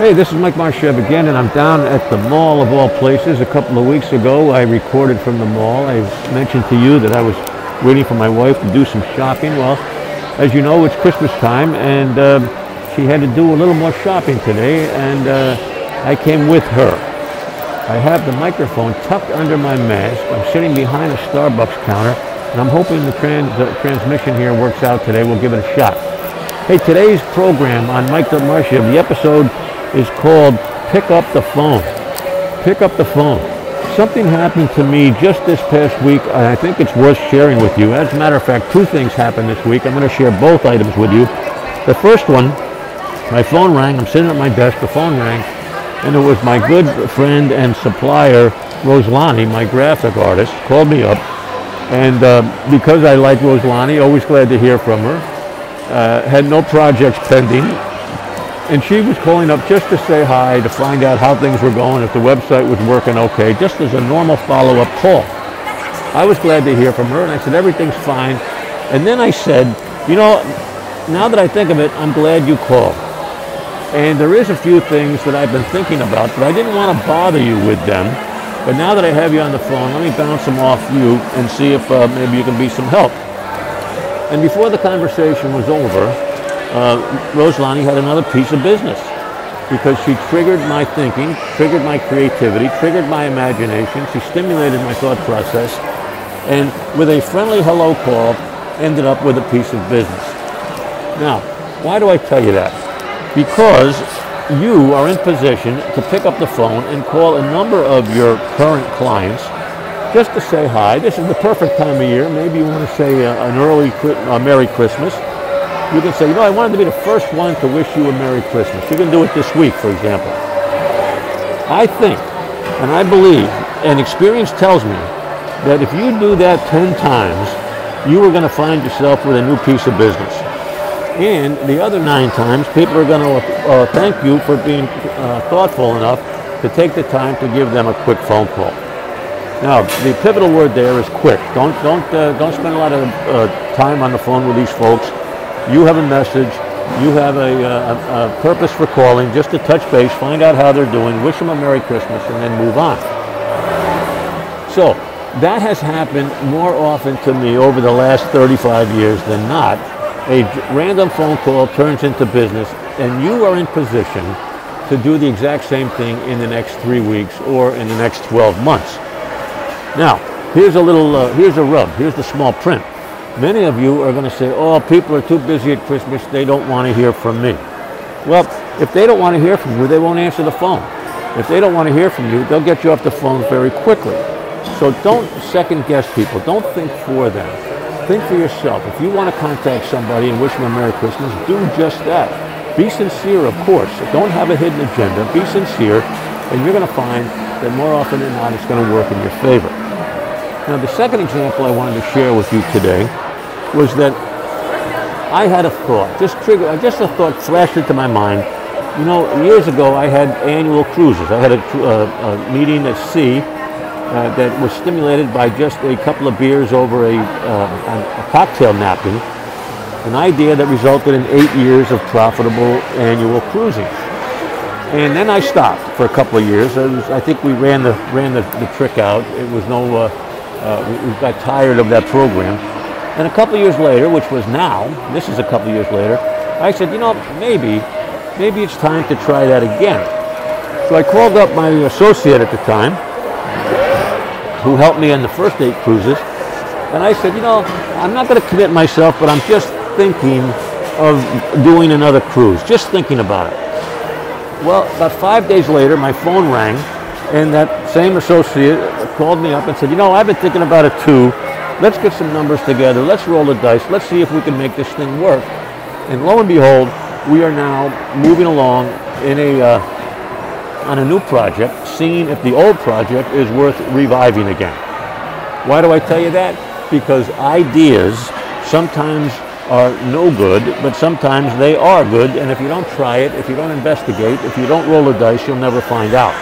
Hey, this is Mike Marchev again, and I'm down at the mall of all places. A couple of weeks ago, I recorded from the mall. I mentioned to you that I was waiting for my wife to do some shopping. Well, as you know, it's Christmas time, and uh, she had to do a little more shopping today, and uh, I came with her. I have the microphone tucked under my mask. I'm sitting behind a Starbucks counter, and I'm hoping the trans- the transmission here works out today. We'll give it a shot. Hey, today's program on Mike Marchev, the episode is called Pick Up the Phone. Pick Up the Phone. Something happened to me just this past week, and I think it's worth sharing with you. As a matter of fact, two things happened this week. I'm going to share both items with you. The first one, my phone rang. I'm sitting at my desk. The phone rang, and it was my good friend and supplier, Roslani, my graphic artist, called me up. And uh, because I like Roslani, always glad to hear from her. Uh, had no projects pending, and she was calling up just to say hi, to find out how things were going, if the website was working okay, just as a normal follow-up call. I was glad to hear from her, and I said, everything's fine. And then I said, you know, now that I think of it, I'm glad you called. And there is a few things that I've been thinking about, but I didn't want to bother you with them. But now that I have you on the phone, let me bounce them off you and see if uh, maybe you can be some help. And before the conversation was over, uh, Roslani had another piece of business because she triggered my thinking, triggered my creativity, triggered my imagination. She stimulated my thought process, and with a friendly hello call, ended up with a piece of business. Now, why do I tell you that? Because you are in position to pick up the phone and call a number of your current clients just to say hi. This is the perfect time of year. Maybe you want to say uh, an early uh, Merry Christmas you can say, you know, I wanted to be the first one to wish you a Merry Christmas. You can do it this week, for example. I think, and I believe, and experience tells me, that if you do that 10 times, you are going to find yourself with a new piece of business. And the other nine times, people are going to uh, thank you for being uh, thoughtful enough to take the time to give them a quick phone call. Now, the pivotal word there is quick. Don't don't uh, don't spend a lot of uh, time on the phone with these folks. You have a message. You have a, uh, a, a, purpose for calling, just to touch base, find out how they're doing, wish them a Merry Christmas, and then move on. So that has happened more often to me over the last 35 years than not. A random phone call turns into business, and you are in position to do the exact same thing in the next three weeks or in the next 12 months. Now, here's a little, uh, here's a rub, here's the small print. Many of you are going to say, oh, people are too busy at Christmas, they don't want to hear from me. Well, if they don't want to hear from you, they won't answer the phone. If they don't want to hear from you, they'll get you off the phone very quickly. So don't second guess people. Don't think for them. Think for yourself. If you want to contact somebody and wish them a Merry Christmas, do just that. Be sincere, of course. Don't have a hidden agenda. Be sincere, and you're going to find that more often than not, it's going to work in your favor. Now, the second example I wanted to share with you today was that I had a thought, just trigger, just a thought flashed into my mind. You know, years ago I had annual cruises. I had a, uh, a meeting at sea uh, that was stimulated by just a couple of beers over a, uh, a cocktail napkin, an idea that resulted in eight years of profitable annual cruising. And then I stopped for a couple of years. Was, I think we ran the ran the, the trick out. It was no, uh, uh, we got tired of that program. And a couple years later, which was now, this is a couple years later, I said, you know, maybe, maybe it's time to try that again. So I called up my associate at the time, who helped me on the first eight cruises, and I said, you know, I'm not going to commit myself, but I'm just thinking of doing another cruise, just thinking about it. Well, about five days later, my phone rang, and that same associate called me up and said, you know, I've been thinking about it too. Let's get some numbers together. Let's roll the dice. Let's see if we can make this thing work. And lo and behold, we are now moving along in a uh, on a new project, seeing if the old project is worth reviving again. Why do I tell you that? Because ideas sometimes are no good, but sometimes they are good. And if you don't try it, if you don't investigate, if you don't roll the dice, you'll never find out.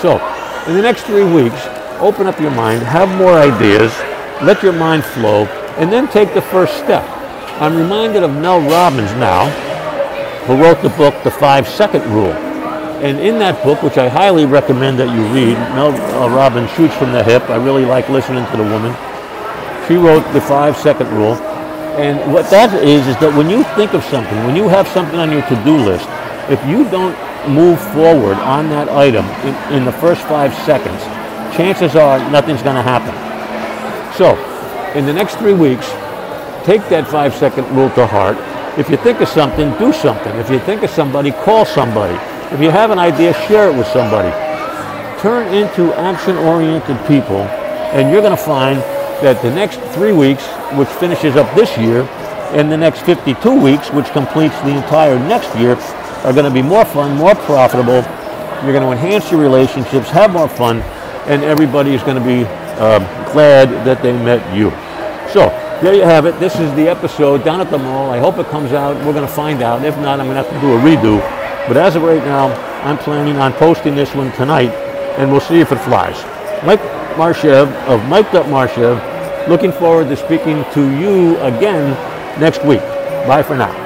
So, in the next three weeks, open up your mind, have more ideas, let your mind flow, and then take the first step. I'm reminded of Mel Robbins now, who wrote the book The Five Second Rule. And in that book, which I highly recommend that you read, Mel uh, Robbins shoots from the hip. I really like listening to the woman. She wrote the five second rule. And what that is, is that when you think of something, when you have something on your to-do list, if you don't move forward on that item in, in the first five seconds, chances are nothing's going to happen. So, in the next three weeks, take that five second rule to heart. If you think of something, do something. If you think of somebody, call somebody. If you have an idea, share it with somebody. Turn into action-oriented people, and you're going to find that the next three weeks, which finishes up this year, and the next 52 weeks, which completes the entire next year, are going to be more fun, more profitable. You're going to enhance your relationships, have more fun, and everybody is going to be uh, glad that they met you. So there you have it. This is the episode down at the mall. I hope it comes out. We're going to find out. If not, I'm going to have to do a redo. But as of right now, I'm planning on posting this one tonight, and we'll see if it flies. Mike Marchev of Mike Up Marchev, looking forward to speaking to you again next week. Bye for now.